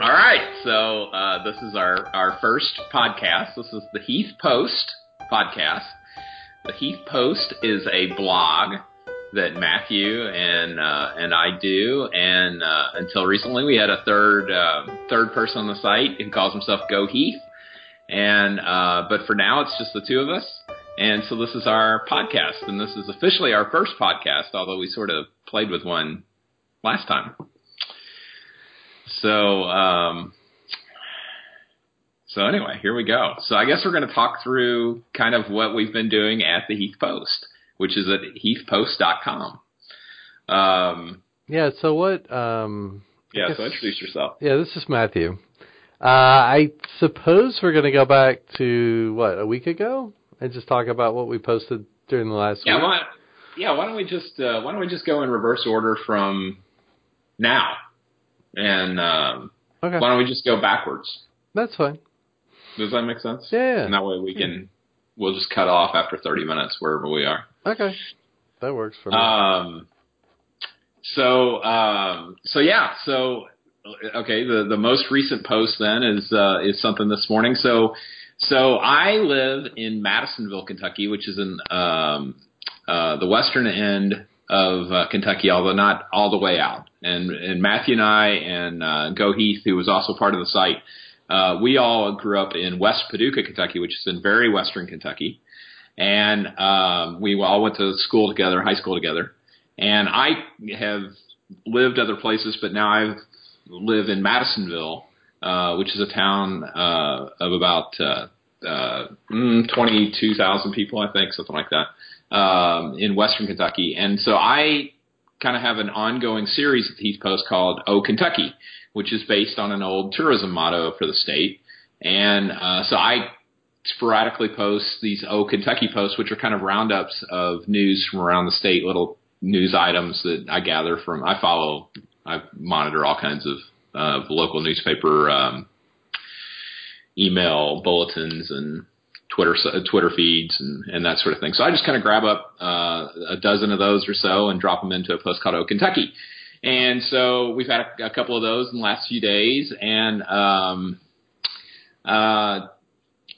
All right, so uh, this is our, our first podcast. This is the Heath Post podcast. The Heath Post is a blog that Matthew and uh, and I do, and uh, until recently we had a third uh, third person on the site who calls himself Go Heath, and uh, but for now it's just the two of us, and so this is our podcast, and this is officially our first podcast, although we sort of played with one last time. So, um, so anyway, here we go. So I guess we're going to talk through kind of what we've been doing at the Heath Post, which is at heathpost.com. Um, yeah. So what? Um, yeah. Guess, so introduce yourself. Yeah, this is Matthew. Uh, I suppose we're going to go back to what a week ago and just talk about what we posted during the last yeah, week. Why, yeah. Why don't we just uh, Why don't we just go in reverse order from now? And um, okay. why don't we just go backwards? That's fine. Does that make sense? Yeah. And that way we can we'll just cut off after 30 minutes wherever we are. Okay. That works for me. Um. So um. So yeah. So okay. The the most recent post then is uh, is something this morning. So so I live in Madisonville, Kentucky, which is in um uh the western end of uh, Kentucky, although not all the way out. And, and Matthew and I and uh, Go Heath, who was also part of the site, uh, we all grew up in West Paducah, Kentucky, which is in very western Kentucky. And um, we all went to school together, high school together. And I have lived other places, but now I live in Madisonville, uh, which is a town uh, of about uh, uh, mm, 22,000 people, I think, something like that um, in Western Kentucky. And so I kind of have an ongoing series at the Heath Post called Oh Kentucky, which is based on an old tourism motto for the state. And uh, so I sporadically post these Oh Kentucky posts, which are kind of roundups of news from around the state, little news items that I gather from. I follow, I monitor all kinds of uh, local newspaper um, email bulletins and Twitter Twitter feeds and, and that sort of thing. So I just kind of grab up uh, a dozen of those or so and drop them into a post called Kentucky. And so we've had a, a couple of those in the last few days, and um, uh,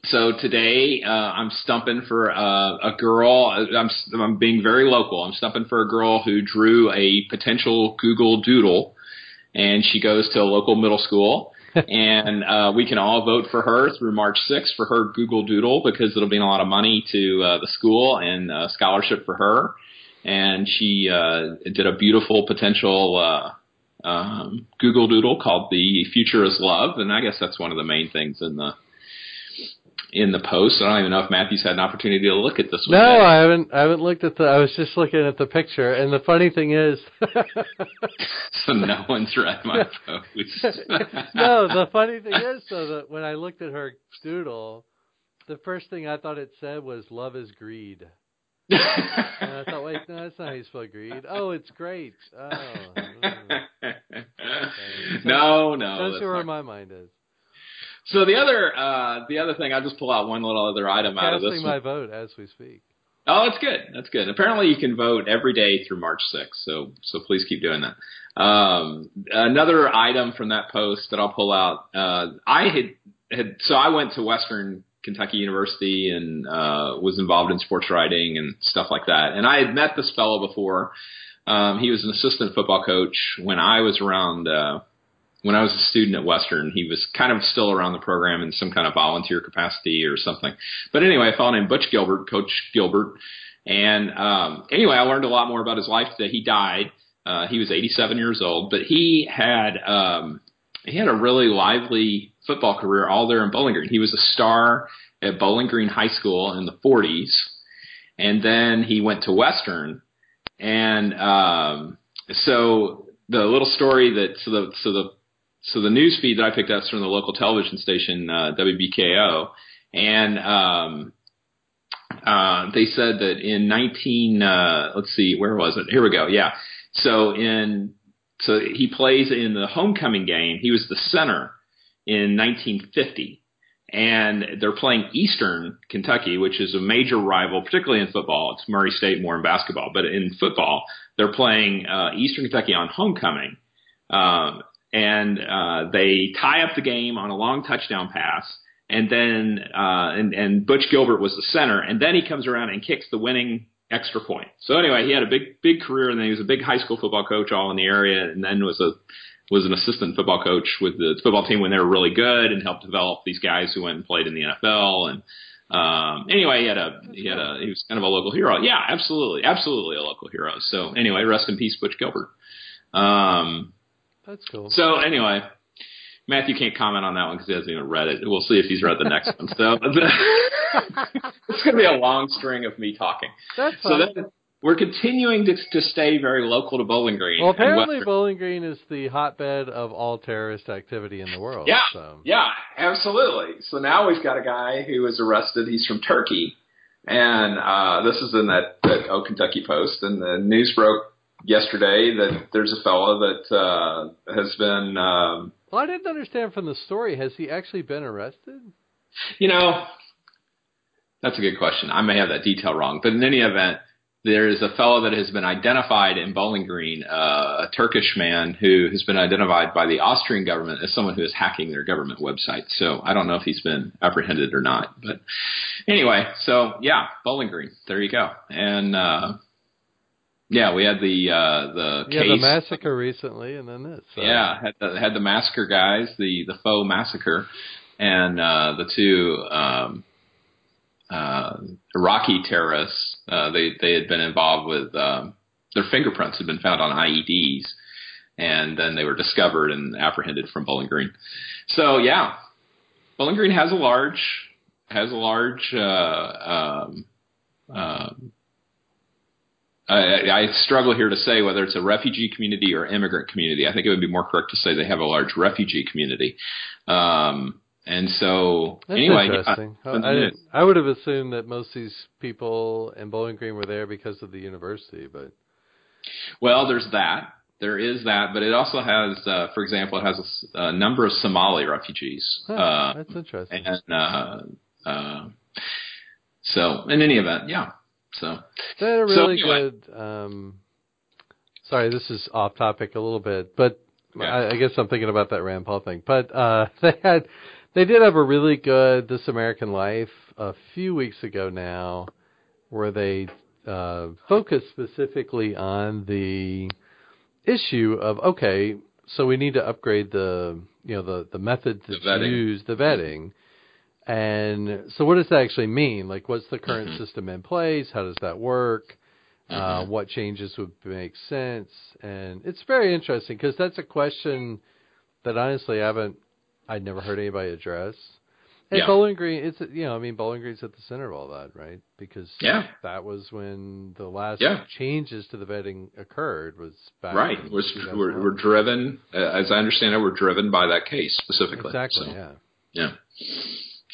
so today uh, I'm stumping for uh, a girl. I'm, I'm being very local. I'm stumping for a girl who drew a potential Google Doodle, and she goes to a local middle school and uh, we can all vote for her through March 6th for her Google Doodle because it'll mean a lot of money to uh, the school and uh, scholarship for her. And she uh, did a beautiful potential uh, um, Google Doodle called "The Future Is Love," and I guess that's one of the main things in the in the post. I don't even know if Matthew's had an opportunity to look at this one. No, yet. I haven't. I haven't looked at the. I was just looking at the picture, and the funny thing is, so no one's read my post. no, the funny thing is, though, that when I looked at her doodle, the first thing I thought it said was "Love is greed." and I thought, wait, no, that's not how you spell greed. Oh, it's great. Oh. Mm. Okay. no, no. That's where not... my mind is. So the other uh, the other thing, I'll just pull out one little other item out of this. Casting my vote as we speak. Oh, that's good. That's good. Apparently, you can vote every day through March 6th. So so please keep doing that. Um, another item from that post that I'll pull out. Uh, I had had so I went to Western Kentucky University and uh, was involved in sports writing and stuff like that. And I had met this fellow before. Um, he was an assistant football coach when I was around. Uh, when I was a student at Western, he was kind of still around the program in some kind of volunteer capacity or something. But anyway, I fellow him Butch Gilbert, Coach Gilbert. And um, anyway, I learned a lot more about his life today. He died. Uh, he was 87 years old, but he had um, he had a really lively football career all there in Bowling Green. He was a star at Bowling Green High School in the 40s, and then he went to Western. And um, so the little story that so the so the so the news feed that I picked up is from the local television station uh, WBKO, and um, uh, they said that in 19 uh, let's see where was it? Here we go. Yeah. So in so he plays in the homecoming game. He was the center in 1950. And they're playing Eastern Kentucky, which is a major rival, particularly in football. It's Murray State more in basketball, but in football, they're playing uh, Eastern Kentucky on homecoming. Um, and uh, they tie up the game on a long touchdown pass. And then uh, and and Butch Gilbert was the center, and then he comes around and kicks the winning extra point. So anyway, he had a big big career, and then he was a big high school football coach all in the area, and then was a was an assistant football coach with the football team when they were really good, and helped develop these guys who went and played in the NFL. And um, anyway, he had a he had a he was kind of a local hero. Yeah, absolutely, absolutely a local hero. So anyway, rest in peace, Butch Gilbert. Um, That's cool. so anyway, Matthew can't comment on that one because he hasn't even read it. We'll see if he's read the next one. So it's going to be a long string of me talking. That's So fine. then we're continuing to, to stay very local to Bowling Green. well, apparently Bowling Green is the hotbed of all terrorist activity in the world. Yeah, So. yeah, absolutely. So now we've got a guy who was arrested. He's from Turkey, and uh, this is in that, that Oh Kentucky Post, and the news broke yesterday that there's a fellow that uh, has been, um, Well, I didn't understand from the story. Has he actually been arrested? you know, that's a good question. I may have that detail wrong, but in any event. There is a fellow that has been identified in Bowling Green, uh, a Turkish man who has been identified by the Austrian government as someone who is hacking their government website. So I don't know if he's been apprehended or not, but anyway, so yeah, Bowling Green. There you go. And uh yeah, we had the uh the Yeah, case. the massacre recently, and then this. So. Yeah, had the, had the massacre guys, the the faux massacre, and uh, the two um, uh, Iraqi terrorists. Uh, they they had been involved with um, their fingerprints had been found on IEDs, and then they were discovered and apprehended from Bowling Green. So yeah, Bowling Green has a large has a large. Uh, um, um, I, I struggle here to say whether it's a refugee community or immigrant community. I think it would be more correct to say they have a large refugee community. Um, and so, That's anyway, interesting. I, I, I would have assumed that most of these people in Bowling Green were there because of the university, but well, there's that. There is that, but it also has, uh, for example, it has a number of Somali refugees. huh, uh, that's interesting. and uh, uh, so, in any event, yeah. So, They had a So really anyway. good. Um, sorry, this is off topic a little bit, but. I, I guess I'm thinking about that Rand Paul thing. But uh, they had, they did have a really good This American Life a few weeks ago now, where they uh, focused specifically on the issue of okay, so we need to upgrade the you know the the methods The that's vetting. used, the vetting. And so, what does that actually mean? Like, what's the current Mhm. system in place? How does that work? Uh, Mhm. what changes would make sense? And it's very interesting because that's a question that honestly I haven't, I'd never heard anybody address. And Yeah. Bowling Green, it's you know, I mean, Bowling Green's at the center of all that, right? Because Yeah. that was when the last Yeah. changes to the vetting occurred. Was back right, we're, we're, we're driven, uh, as I understand it, we're driven by that case specifically. exactly, So, yeah. Yeah.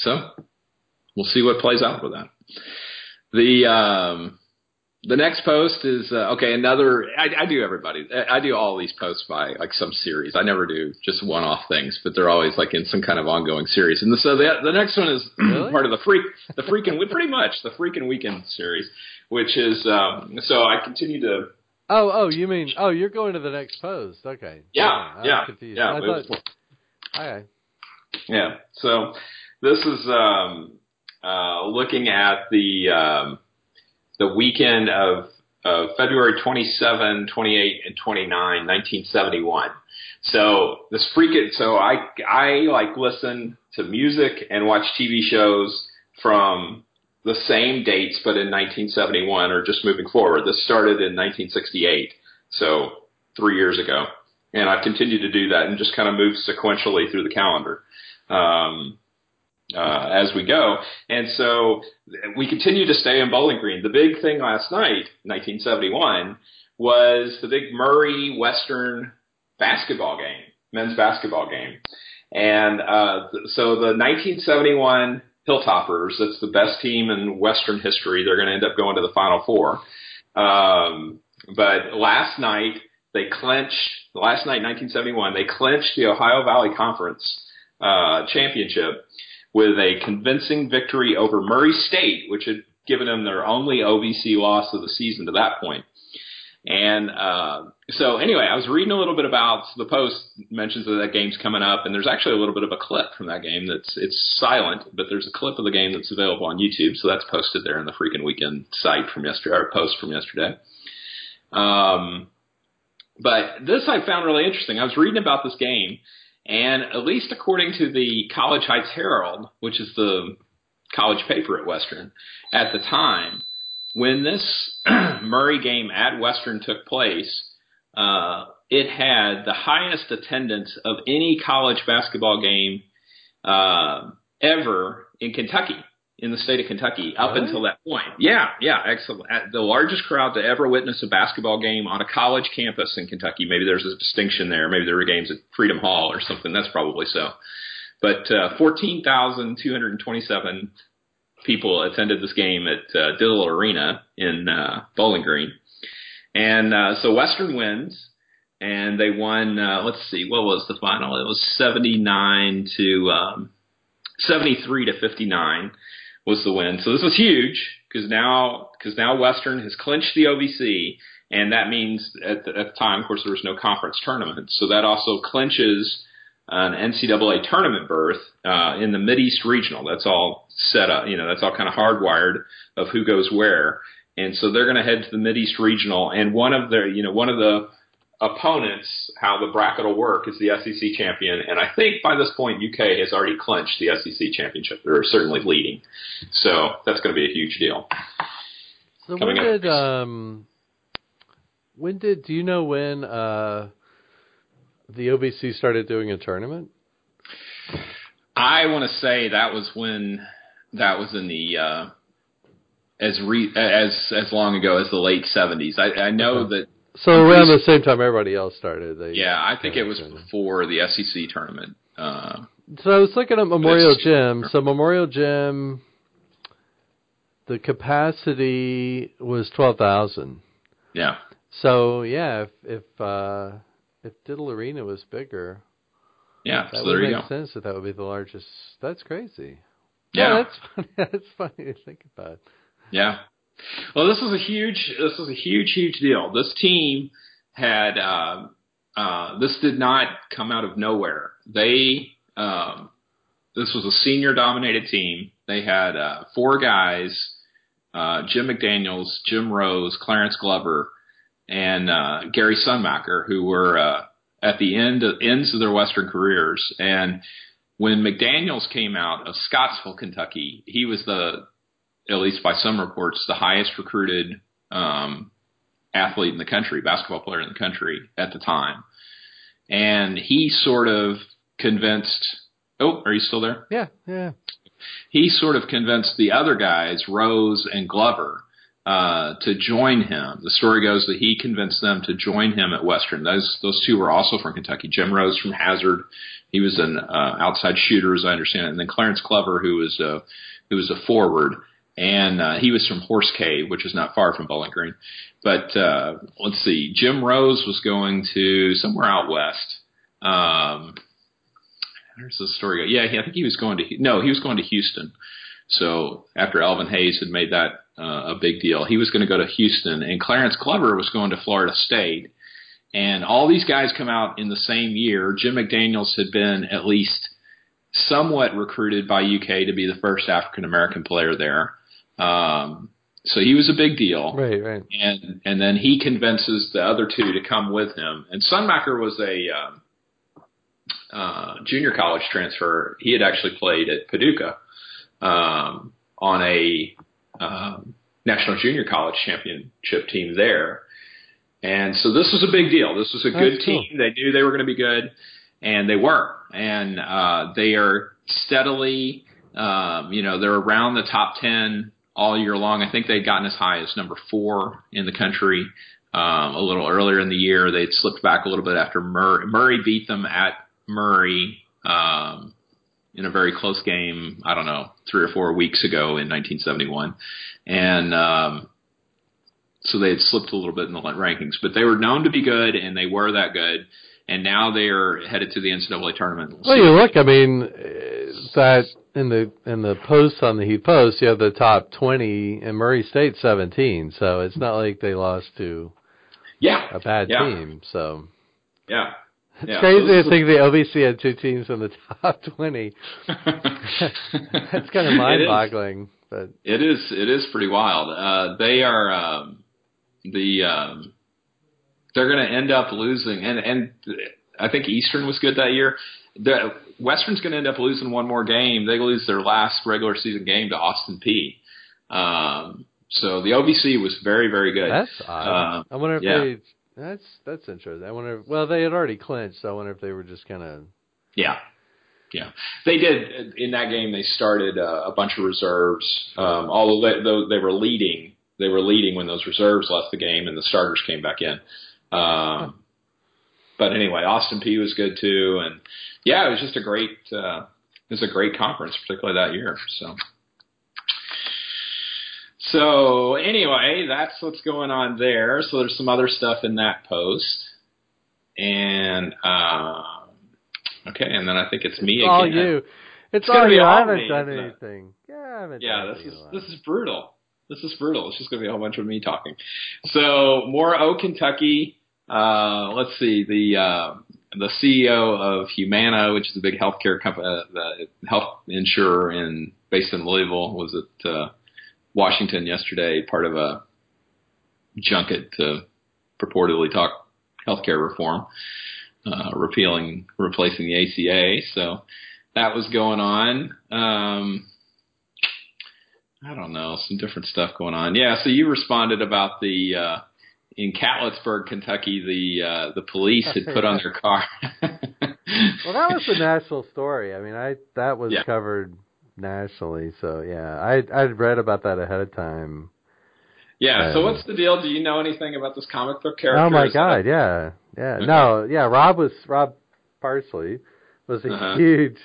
So we'll see what plays out with that. The um, the next post is uh, okay. Another I, I do everybody. I I do all these posts by like some series. I never do just one off things, but they're always like in some kind of ongoing series. And so the the next one is Really? part of the freak the freaking pretty much the freaking weekend series, which is um, so I continue to Oh, oh, you mean? Oh, you're going to the next post? Okay. Yeah, yeah, yeah, it thought. was- Okay. Yeah. So this is um, uh, looking at the um, the weekend of, of February 27, 28, and 29, 1971. So this freaking so I I like listen to music and watch TV shows from the same dates, but in 1971 or just moving forward. This started in 1968, so three years ago, and I've continued to do that and just kind of move sequentially through the calendar um, uh, as we go. And so we continue to stay in Bowling Green. The big thing last night, 1971, was the big Murray Western basketball game, men's basketball game. And uh, so the 1971 Hilltoppers, that's the best team in Western history. They're going to end up going to the Final Four. Um, but last night, they clinched, last night, 1971, they clinched the Ohio Valley Conference uh, championship with a convincing victory over Murray State, which had given them their only OVC loss of the season to that point. And uh, so anyway, I was reading a little bit about the post mentions that that game's coming up, and there's actually a little bit of a clip from that game that's it's silent, but there's a clip of the game that's available on YouTube, so that's posted there in the freaking weekend site from yesterday or post from yesterday. Um, but this I found really interesting. I was reading about this game, and at least according to the College Heights Herald, which is the college paper at Western, at the time, when this Murray game at Western took place, uh, it had the highest attendance of any college basketball game uh, ever in Kentucky, in the state of Kentucky, up Really? until that point. Yeah, yeah, excellent. The largest crowd to ever witness a basketball game on a college campus in Kentucky. Maybe there's a distinction there. Maybe there were games at Freedom Hall or something. That's probably so. But uh, 14,227 people attended this game at uh, Diddle Arena in uh, Bowling Green. And uh, so Western wins, and they won. Uh, let's see, what was the final? It was 79 to um, 73 to 59 was the win. So this was huge because now because now Western has clinched the OVC, and that means at the, at the time, of course, there was no conference tournament, so that also clinches an NCAA tournament berth uh, in the Mid East Regional. That's all set up. You know, that's all kind of hardwired of who goes where. And so they're going to head to the Mid East Regional, and one of their, you know, one of the opponents, how the bracket will work, is the SEC champion. And I think by this point, UK has already clinched the SEC championship. They're certainly leading, so that's going to be a huge deal. So when Coming up. did um when did do you know when uh the OVC started doing a tournament? I want to say that was when that was in the uh, as re, as as long ago as the late seventies. I, I know Okay. that. So I'm around the same time everybody else started. They, Yeah, I think it was before the SEC tournament. Uh, So I was looking at Memorial Gym. So Memorial Gym, the capacity was twelve thousand. yeah, So yeah, if if uh, if Diddle Arena was bigger, yeah. that So would there you make sense that that would be the largest. That's crazy. Yeah, that's funny. That's funny to think about. Yeah. Well, this was a huge, this was a huge, huge deal. This team had, uh, uh, this did not come out of nowhere. They, um, this was a senior dominated team. They had, uh, four guys, uh, Jim McDaniels, Jim Rose, Clarence Glover, and, uh, Gary Sundmacker, who were, uh, at the end of, ends of their Western careers. And when McDaniels came out of Scottsville, Kentucky, he was the, at least by some reports, the highest recruited um, athlete in the country, basketball player in the country at the time. And he sort of convinced. Oh, are you still there? Yeah, yeah. He sort of convinced the other guys, Rose and Glover, uh, to join him. The story goes that he convinced them to join him at Western. Those those two were also from Kentucky. Jim Rose from Hazard. He was an uh, outside shooter, as I understand it, and then Clarence Glover, who was a who was a forward and uh, he was from Horse Cave, which is not far from Bowling Green. But uh, let's see, Jim Rose was going to somewhere out west. Um, where's the story go? Yeah, I think he was going to no, he was going to Houston. So after Elvin Hayes had made that uh, a big deal, he was going to go to Houston, and Clarence Glover was going to Florida State. And all these guys come out in the same year. Jim McDaniels had been at least somewhat recruited by UK to be the first African American player there. Um, so he was a big deal, Right, right. and and then he convinces the other two to come with him. And Sundmacker was a um, uh, junior college transfer. He had actually played at Paducah um, on a um, national junior college championship team there. And so this was a big deal. This was a good That's cool. team. They knew they were going to be good, and they were. And uh, they are steadily, um, you know, they're around the top ten all year long. I think they'd gotten as high as number four in the country um, a little earlier in the year. They'd slipped back a little bit after Murray, Murray beat them at Murray um, in a very close game. I don't know, three or four weeks ago in 1971, and um, so they had slipped a little bit in the rankings. But they were known to be good, and they were that good. And now they are headed to the NCAA tournament. We'll Well, you look. I mean, that in the in the posts on the Heath Post, you have the top twenty, and Murray State seventeen. So it's not like they lost to Yeah, a bad yeah. team. So yeah, it's yeah. crazy to think the OVC had two teams in the top twenty. That's kind of mind-boggling, but It is it is pretty wild. Uh, they are um, the um, they're going to end up losing, and and I think Eastern was good that year. The Western's going to end up losing one more game. They lose their last regular season game to Austin Peay. Um, so the OVC was very very good. that's odd. Uh, I wonder if yeah. they. That's that's interesting. I wonder. If, well, they had already clinched, so I wonder if they were just kind of. Yeah. Yeah, they did in that game. They started uh, a bunch of reserves. Um, although they, though they were leading, they were leading when those reserves left the game and the starters came back in. Um, but anyway, Austin Peay was good too, and yeah, it was just a great, uh, it was a great conference, particularly that year. So, so anyway, that's what's going on there. So there's some other stuff in that post, and. Um, Okay, and then I think it's me It's all again. you. It's, gonna all be you. I haven't me, done isn't it? anything. Yeah, I haven't. Yeah, this is anything. this is brutal. This is brutal. It's just going to be a whole bunch of me talking. So more O Kentucky. Uh, let's see the uh, the CEO of Humana, which is a big healthcare company, uh, health insurer in based in Louisville, was at uh, Washington yesterday, part of a junket to purportedly talk healthcare reform, uh, repealing, replacing the ACA. So that was going on. Um, I don't know, some different stuff going on. Yeah, so you responded about the uh in Catlettsburg, Kentucky, the uh the police had put on their car. Well, that was the national story. I mean, I that was Yeah. covered nationally. So yeah, I I'd read about that ahead of time. Yeah, so Um, what's the deal? Do you know anything about this comic book character? Oh my that- god, yeah, yeah. Okay. No, yeah. Rob was Rob Parsley was a Uh-huh. huge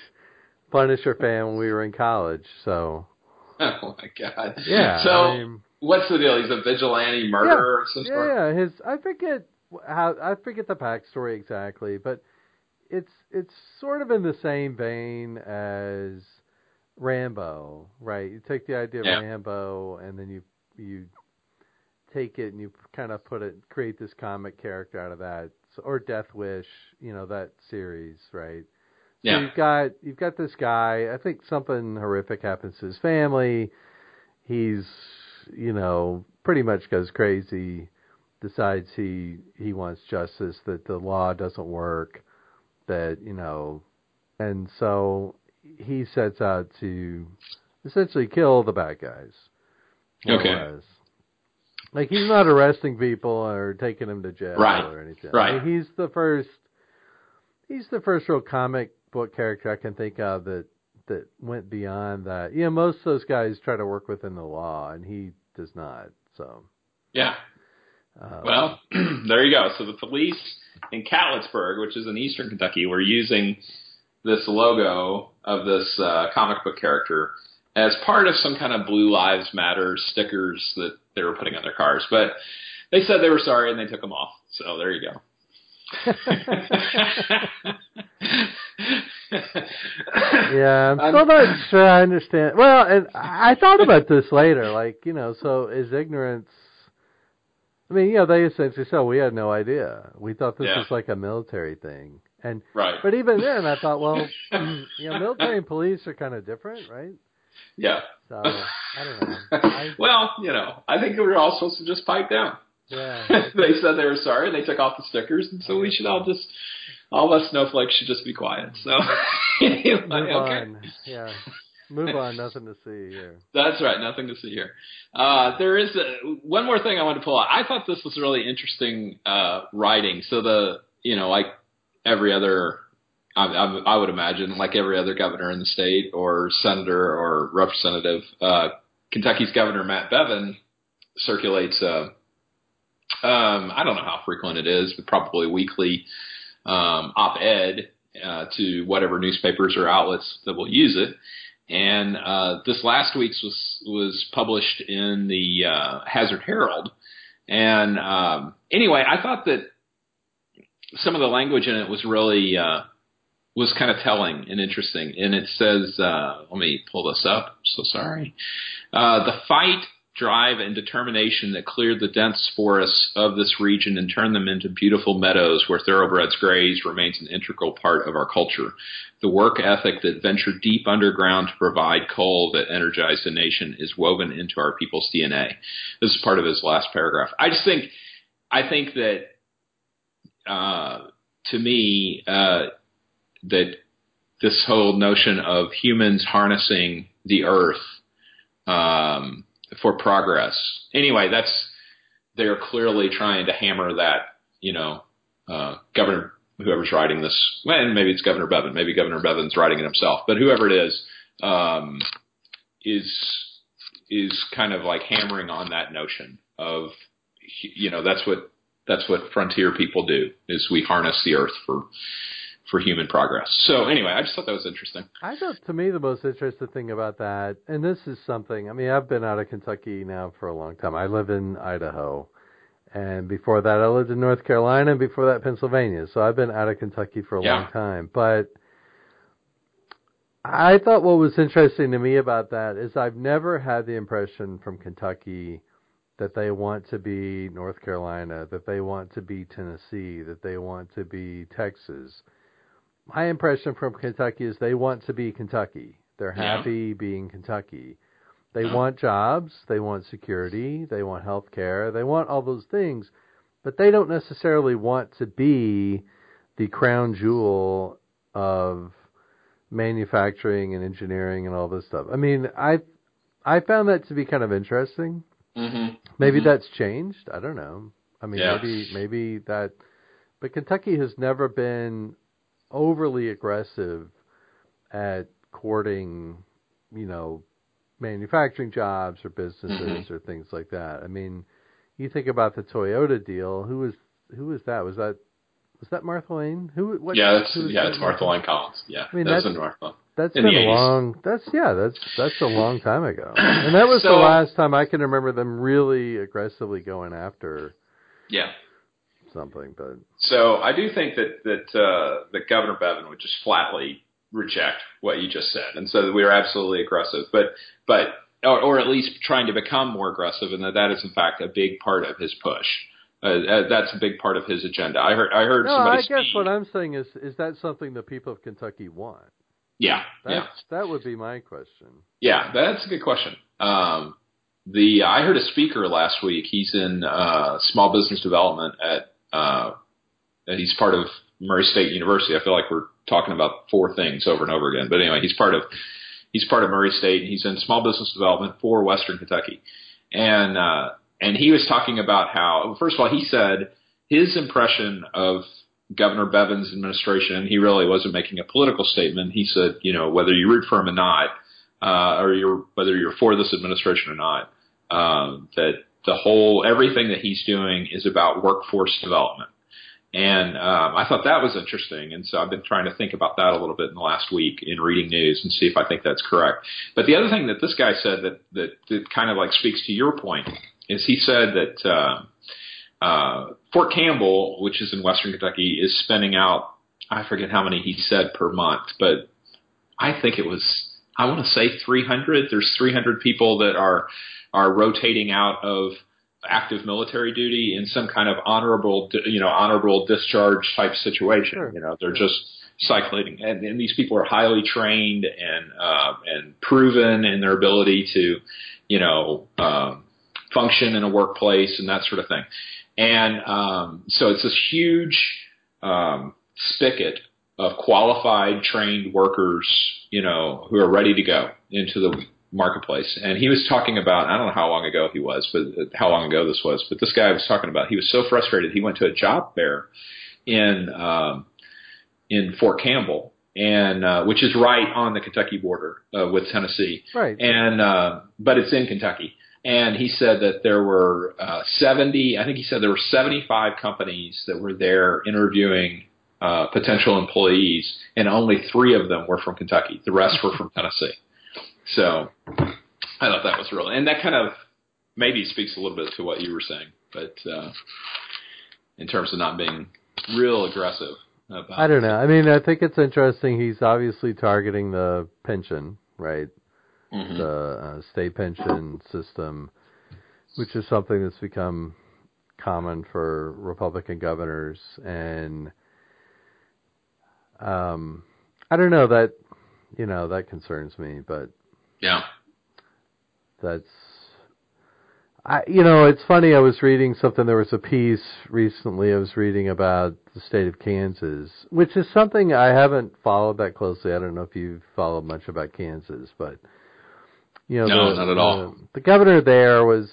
Punisher fan when we were in college. So Oh my god. yeah. So I mean, what's the deal? He's a vigilante murderer yeah, sort? yeah. His I forget how I forget the backstory exactly, but it's it's sort of in the same vein as Rambo, right? You take the idea of Yeah. Rambo and then you you take it and you kind of put it create this comic character out of that, So- or Death Wish, you know that series, right? So Yeah. you've got you've got this guy. I think something horrific happens to his family. He's you know pretty much goes crazy. Decides he he wants justice. That the law doesn't work. That you know, and so he sets out to essentially kill the bad guys. Okay. less. Like he's not arresting people or taking them to jail Right. or anything. Right. I mean, he's the first. He's the first real comic book character I can think of that that went beyond that. You know, most of those guys try to work within the law, and he does not. So, Yeah. uh, Well, there you go. So the police in Catlettsburg, which is in eastern Kentucky, were using this logo of this uh, comic book character as part of some kind of Blue Lives Matter stickers that they were putting on their cars. But they said they were sorry and they took them off. So there you go. yeah, I'm still not sure I understand. Well, and I thought about this later. Like, you know, so is ignorance? I mean, you know, they essentially said we had no idea. We thought this Yeah. was like a military thing, and Right. but even then, I thought, well, you know, military and police are kind of different, right? Yeah. So I don't know. I, well, you know, I think we were all supposed to just pipe down. yeah. they said they were sorry. And they took off the stickers, and so we should all just, all of us snowflakes should just be quiet. So, anyway, Move okay. on. Yeah. Move on. Nothing to see here. That's right. Nothing to see here. Uh, there is a, one more thing I want to pull out. I thought this was really interesting uh, writing. So the, you know, like every other, I, I, I would imagine, like every other governor in the state or senator or representative, uh, Kentucky's Governor Matt Bevin circulates. Uh, um, I don't know how frequent it is, but probably weekly um, op-ed uh, to whatever newspapers or outlets that will use it. And uh, this last week's was was published in the uh, Hazard Herald. And um, anyway, I thought that some of the language in it was really uh, was kind of telling and interesting. And it says, uh, let me pull this up. So sorry. Uh, the fight drive and determination that cleared the dense forests of this region and turned them into beautiful meadows where thoroughbreds graze remains an integral part of our culture. The work ethic that ventured deep underground to provide coal that energized the nation is woven into our people's DNA. This is part of his last paragraph. I just think, I think that, uh, to me, uh, that this whole notion of humans harnessing the earth, um, for progress. Anyway, that's they're clearly trying to hammer that. You know, uh, Governor whoever's writing this, well, maybe it's Governor Bevin, maybe Governor Bevin's writing it himself, but whoever it is, um, is is kind of like hammering on that notion of, you know, that's what that's what frontier people do is we harness the earth for for human progress. So anyway, I just thought that was interesting. I thought to me the most interesting thing about that, and this is something. I mean, I've been out of Kentucky now for a long time. I live in Idaho, and before that, I lived in North Carolina, and before that, Pennsylvania. So I've been out of Kentucky for a Yeah. long time. But I thought what was interesting to me about that is I've never had the impression from Kentucky that they want to be North Carolina, that they want to be Tennessee, that they want to be Texas. My impression from Kentucky is they want to be Kentucky. They're Yeah. happy being Kentucky. They Yeah. want jobs, they want security, they want health care, they want all those things, but they don't necessarily want to be the crown jewel of manufacturing and engineering and all this stuff. I mean, I I found that to be kind of interesting. Mm-hmm. Maybe that's changed. I don't know. I mean, Yeah. maybe maybe that. But Kentucky has never been overly aggressive at courting, you know, manufacturing jobs or businesses Mm-hmm. or things like that. I mean, you think about the Toyota deal. Who was who was that? Was that was that Martha Lane? Who? What, yeah, that's who yeah, that? it's Martha Lane Collins. Yeah, I mean, that's that's- Martha. That's in been a 80s. long. That's yeah. That's that's a long time ago, and that was the last time I can remember them really aggressively going after Yeah. Something. But So I do think that that uh, that Governor Bevin would just flatly reject what you just said, and so that we are absolutely aggressive, but but or, or at least trying to become more aggressive, and that that is in fact a big part of his push. Uh, uh, that's a big part of his agenda. I heard I heard no, I guess speak- what I'm saying is, is that something the people of Kentucky want? yeah That's, yeah That would be my question. Yeah, that's a good question. Um, the I heard a speaker last week. He's in uh, small business development at. Uh, he's part of Murray State University. I feel like we're talking about four things over and over again. But anyway, he's part of he's part of Murray State. and He's in small business development for Western Kentucky, and uh, and he was talking about how first of all he said his impression of Governor Bevin's administration, he really wasn't making a political statement. He said, you know, whether you root for him or not, uh, or you're whether you're for this administration or not, um, that the whole everything that he's doing is about workforce development. And um, I thought that was interesting, and so I've been trying to think about that a little bit in the last week in reading news and see if I think that's correct. But the other thing that this guy said that that, that kind of like speaks to your point is he said that uh, uh, Fort Campbell, which is in Western Kentucky, is spending out I forget how many he said per month, but I think it was I want to say 300. There's 300 people that are are rotating out of active military duty in some kind of honorable, you know, honorable discharge type situation. Sure. You know, they're just cycling, and, and these people are highly trained and uh, and proven in their ability to, you know, um, function in a workplace and that sort of thing. And um, so it's this huge um, spigot of qualified, trained workers, you know, who are ready to go into the marketplace. And he was talking about, I don't know how long ago he was, but how long ago this was, but this guy was talking about, he was so frustrated. He went to a job fair in, um, in Fort Campbell and, uh, which is right on the Kentucky border, uh, with Tennessee. Right. And, uh, but it's in Kentucky. And he said that there were, uh, 70, I think he said there were 75 companies that were there interviewing, uh, potential employees and only three of them were from Kentucky. The rest were from Tennessee. So I thought that was really, and that kind of maybe speaks a little bit to what you were saying, but uh, in terms of not being real aggressive. About I don't know. I mean, I think it's interesting. He's obviously targeting the pension, right? Mhm. The uh, state pension system. which is something that's become common for Republican governors, and um, I don't know that you know that concerns me, but Yeah. that's I you know it's funny I was reading something there was a piece recently I was reading about the state of Kansas which is something I haven't followed that closely I don't know if you've followed much about Kansas but you know No, the, not at all. the, the governor there was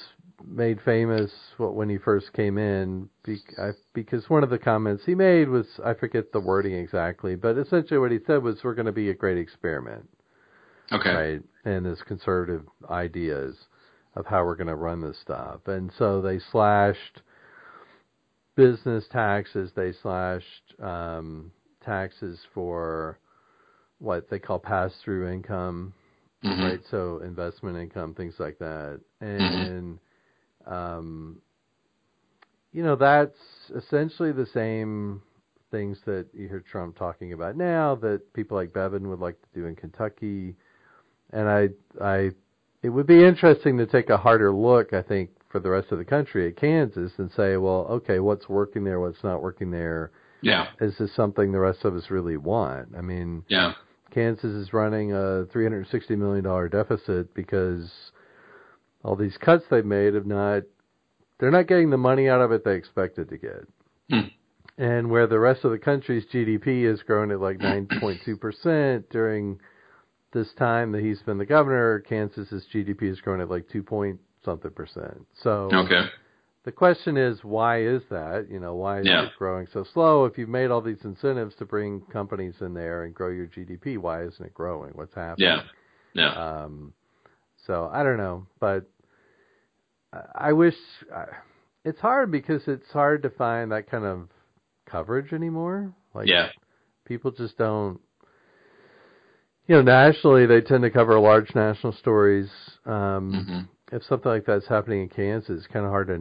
made famous when he first came in because one of the comments he made was I forget the wording exactly but essentially what he said was we're going to be a great experiment Okay. right? And his conservative ideas of how we're going to run this stuff. And so they slashed business taxes, they slashed um, taxes for what they call pass through income, Mhm. right? So investment income, things like that. And, um, you know, that's essentially the same things that you hear Trump talking about now that people like Bevin would like to do in Kentucky. And I, I, it would be interesting to take a harder look, I think, for the rest of the country at Kansas and say, well, okay, what's working there, what's not working there? Yeah. Is this something the rest of us really want? I mean, Yeah. Kansas is running a $360 million deficit because all these cuts they've made have not, they're not getting the money out of it they expected to get. Hmm. And where the rest of the country's GDP has grown at like 9.2% during this time that he's been the governor, Kansas's GDP has grown at like 2 point something percent. So Okay. the question is, why is that? You know, why is Yeah. it growing so slow? If you've made all these incentives to bring companies in there and grow your GDP, why isn't it growing? What's happening? Yeah. Yeah. Um, so I don't know, but I- I wish I, it's hard because it's hard to find that kind of coverage anymore. Like yeah. people just don't. You know, nationally they tend to cover large national stories. Um, hmm if something like that's happening in Kansas, it's kind of hard to,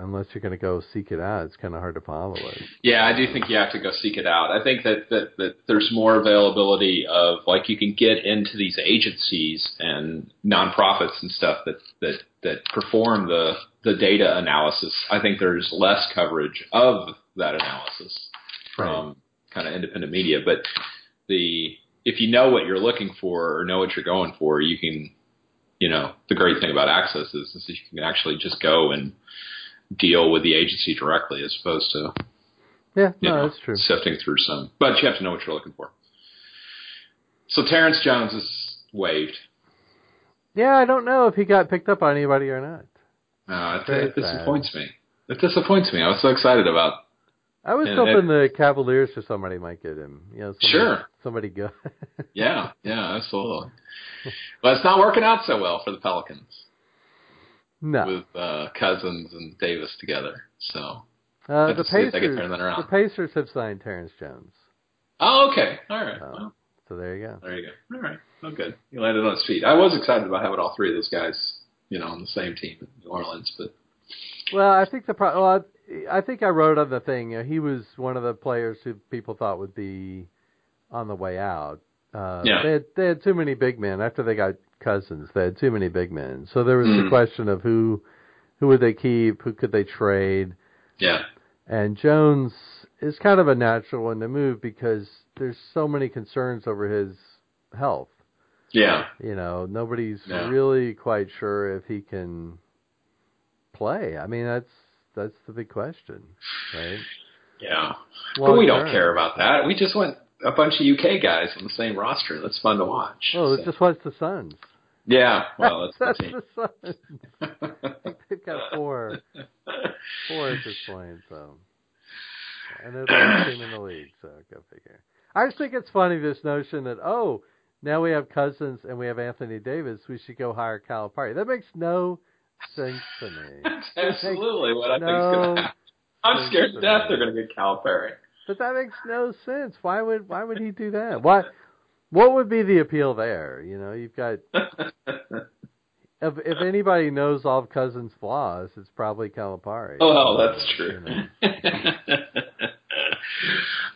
unless you're going to go seek it out, it's kind of hard to follow it. Yeah, I do think you have to go seek it out. I think that, that, that there's more availability of like you can get into these agencies and nonprofits and stuff that, that, that perform the, the data analysis. I think there's less coverage of that analysis from kind of independent media. But the if you know what you're looking for or know what you're going for, you can you know, the great thing about access is, is you can actually just go and deal with the agency directly as opposed to Yeah, no, know, that's true. sifting through some. But you have to know what you're looking for. So Terrence Jones is waived. Yeah, I don't know if he got picked up by anybody or not. Uh, it, it disappoints me. It disappoints me. I was so excited about. I was And hoping the Cavaliers or somebody might get him. You know, somebody, Sure. somebody good. Yeah, yeah, absolutely. But it's not working out so well for the Pelicans no, with uh, Cousins and Davis together. So. uh, the to see if they can Pacers. turn that around. The Pacers have signed Terrence Jones, Oh, okay. All right. Well, so there you go. there you go. All right. Oh, good. You landed on his feet. I was excited about having all three of those guys, you know, on the same team in New Orleans, but Well, I think the pro- well, I, think I wrote on the thing. You know, he was one of the players who people thought would be on the way out. Uh, Yeah. They had they had too many big men after they got Cousins. They had too many big men. So there was Mm. the question of who who would they keep, who could they trade, yeah, and Jones is kind of a natural one to move because there's so many concerns over his health. yeah, You know, nobody's Yeah. really quite sure if he can play. I mean, that's that's the big question, right? yeah. but we Long don't care about that. We just want a bunch of UK guys on the same roster. That's fun to watch. Oh, So- it just was the Suns. yeah. Well, that's, that's the the Suns. They've got four, four at this point, so and they're the best team in the league. So go figure. I just think it's funny this notion that oh, now we have Cousins and we have Anthony Davis, we should go hire Calipari. That makes no sense to me. That's absolutely what I think is going to happen. I'm scared to death they're going to get Calipari. But that makes no sense. Why would why would he do that? Why? What would be the appeal there? You know, you've got if if anybody knows all of Cousins' flaws, it's probably Calipari. Oh, that's true. You know.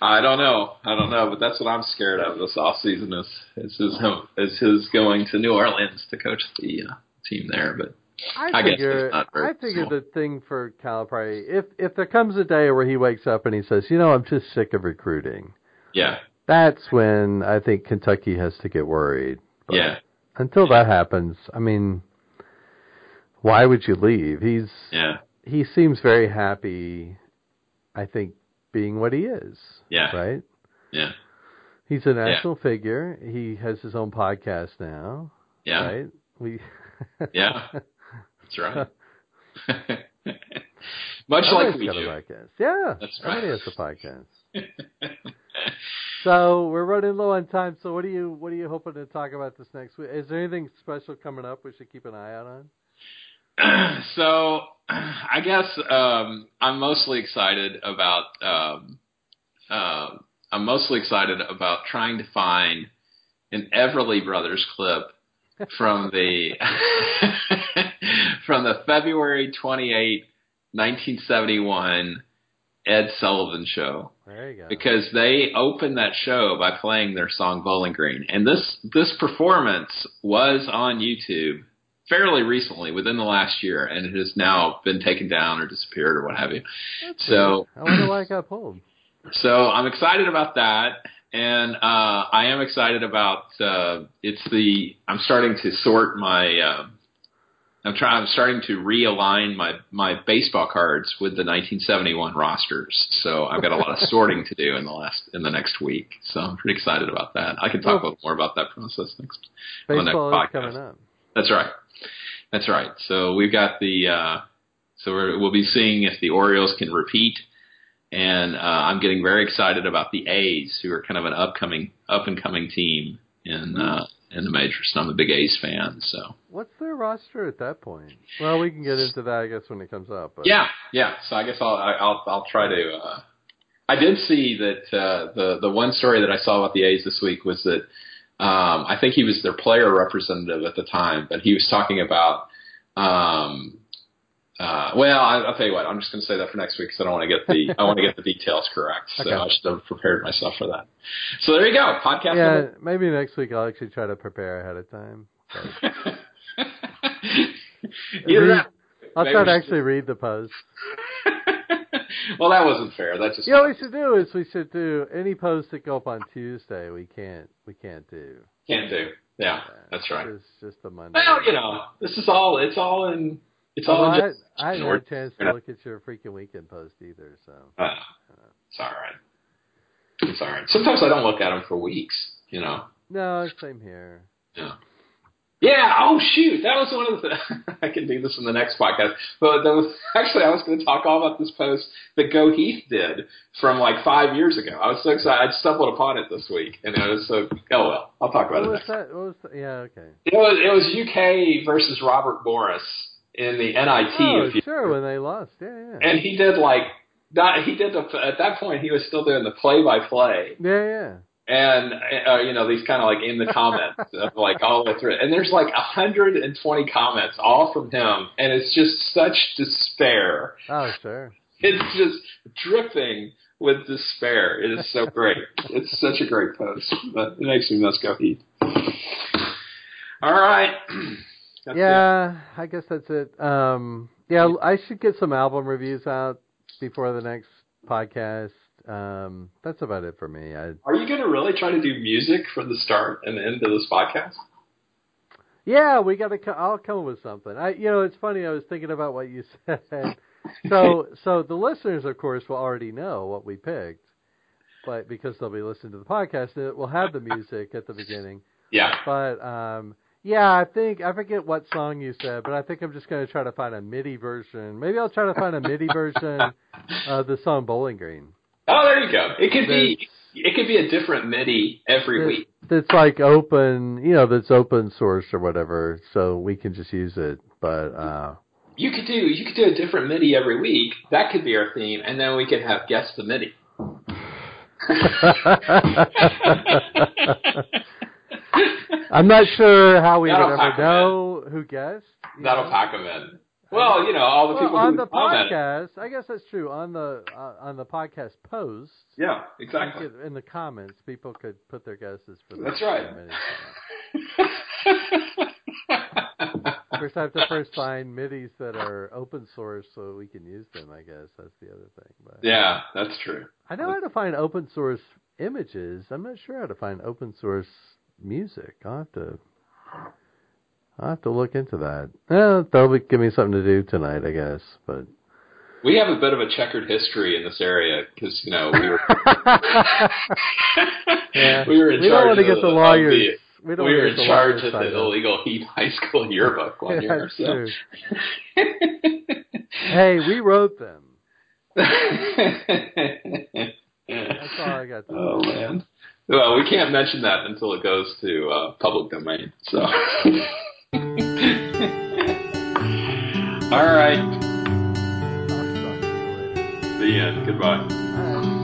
I don't know. I don't know, but that's what I'm scared of this off season is is his is his going to New Orleans to coach the uh, team there. But I I figure, it's not very I figure the thing for Calipari, if if there comes a day where he wakes up and he says, you know, I'm just sick of recruiting, Yeah, that's when I think Kentucky has to get worried. But yeah, Until that happens, I mean, why would you leave? He's yeah, he seems very happy. I think being what he is, yeah, right? yeah, He's a national figure. He has his own podcast now, yeah, right? We yeah. That's right. Much like we got do. a podcast. Yeah, That's right. everybody has a podcast. So we're running low on time. So what are you what are you hoping to talk about this next week? Is there anything special coming up we should keep an eye out on? so I guess um, I'm mostly excited about um, uh, I'm mostly excited about trying to find an Everly Brothers clip from the from the February 28, 1971 Ed Sullivan show There you go. because they opened that show by playing their song Bowling Green, and this this performance was on YouTube fairly recently, within the last year, and it has now been taken down or disappeared or what have you. That's So weird. I wonder why it got pulled. so I'm excited about that, and uh, I am excited about uh, it's the I'm starting to sort my uh, I'm trying I'm starting to realign my my baseball cards with the 1971 rosters. So I've got a lot of sorting to do in the last in the next week. So I'm pretty excited about that. I can talk a little more about that process next. on the next Baseball is coming up. That's right. That's right. So we've got the uh, so we're, we'll be seeing if the Orioles can repeat, and uh, I'm getting very excited about the A's, who are kind of an upcoming up and coming team in uh, in the majors. And I'm a big A's fan, so What's their roster at that point? Well, we can get into that I guess when it comes up. But yeah, yeah. So I guess I'll I'll I'll try to. Uh, I did see that uh, the the one story that I saw about the A's this week was that um, I think he was their player representative at the time, but he was talking about. Um, uh, well, I, I'll tell you what. I'm just going to say that for next week because I don't want to get the I want to get the details correct. So Okay. I should have prepared myself for that. So there you go. Podcast. yeah, number- maybe next week I'll actually try to prepare ahead of time. Either Read- that. I'll try to actually read the post. well, that wasn't fair. That just You know what we should do is we should do any posts that go up on Tuesday. We can't we can't do. can't do. Yeah, that's right. It's just the Monday. Well, you know, this is all. It's all in. It's all in. I, Just, I hadn't we're- a chance to look at your freaking weekend post either. So Uh, it's all right. It's all right. Sometimes I don't look at them for weeks. You know. no, same here. Yeah. Yeah. Oh shoot, that was one of the. I can do this in the next podcast. But that was actually I was going to talk all about this post that Go Heath did from like five years ago. I was so excited. I stumbled upon it this week, and it was so. Oh well, I'll talk about What it. was Next. that? What was that? Yeah, okay. It was it was UK versus Robert Morris in the NIT. Oh, sure, when they lost. Yeah, yeah. and he did like not he did the at that point he was still doing the play by play yeah, yeah. and uh, you know these kind of like in the comments of like all the way through and there's like 120 comments all from him and it's just such despair Oh, sure. it's just dripping with despair it is so great it's such a great post but it makes me miss go Heath all right That's it. yeah, I guess that's it. Um, yeah, I should get some album reviews out before the next podcast. Um, that's about it for me. I, are you going to really try to do music for the start and end of this podcast yeah, we got to. I'll come up with something. I, you know, it's funny. I was thinking about what you said. So, so the listeners, of course, will already know what we picked, but because they'll be listening to the podcast, it will have the music at the beginning. yeah But um yeah, I think I forget what song you said, but I think I'm just going to try to find a MIDI version. Maybe I'll try to find a MIDI version of the song Bowling Green. Oh, there you go. It could be it could be a different MIDI every week. That's like open, you know, that's open source or whatever, so we can just use it. But uh You could do you could do a different MIDI every week. That could be our theme, and then we could have guess the MIDI. I'm not sure how we That'll would ever know who guessed. That'll know. pack them in. Well, you know, all the Well, people on the commented. podcast, I guess that's true. On the uh, on the podcast post, Yeah, exactly. could- in the comments, people could put their guesses for the That's right. First, I have to first find MIDIs that are open source so we can use them. I guess that's the other thing. But Yeah, that's true. I know how to find open source images. I'm not sure how to find open source music. I'll have to. I'll have to look into that. Eh, that'll be, give me something to do tonight, I guess. But We have a bit of a checkered history in this area because you know we were yeah, we were in we don't charge want to of get the, the lawyers. the- we don't we were in charge of the illegal Heath High School yearbook one Yeah, year. So. Hey, we wrote them. That's all I got to oh say. man. Well, we can't mention that until it goes to uh, public domain. So. All right. I'll you later. The end. Goodbye.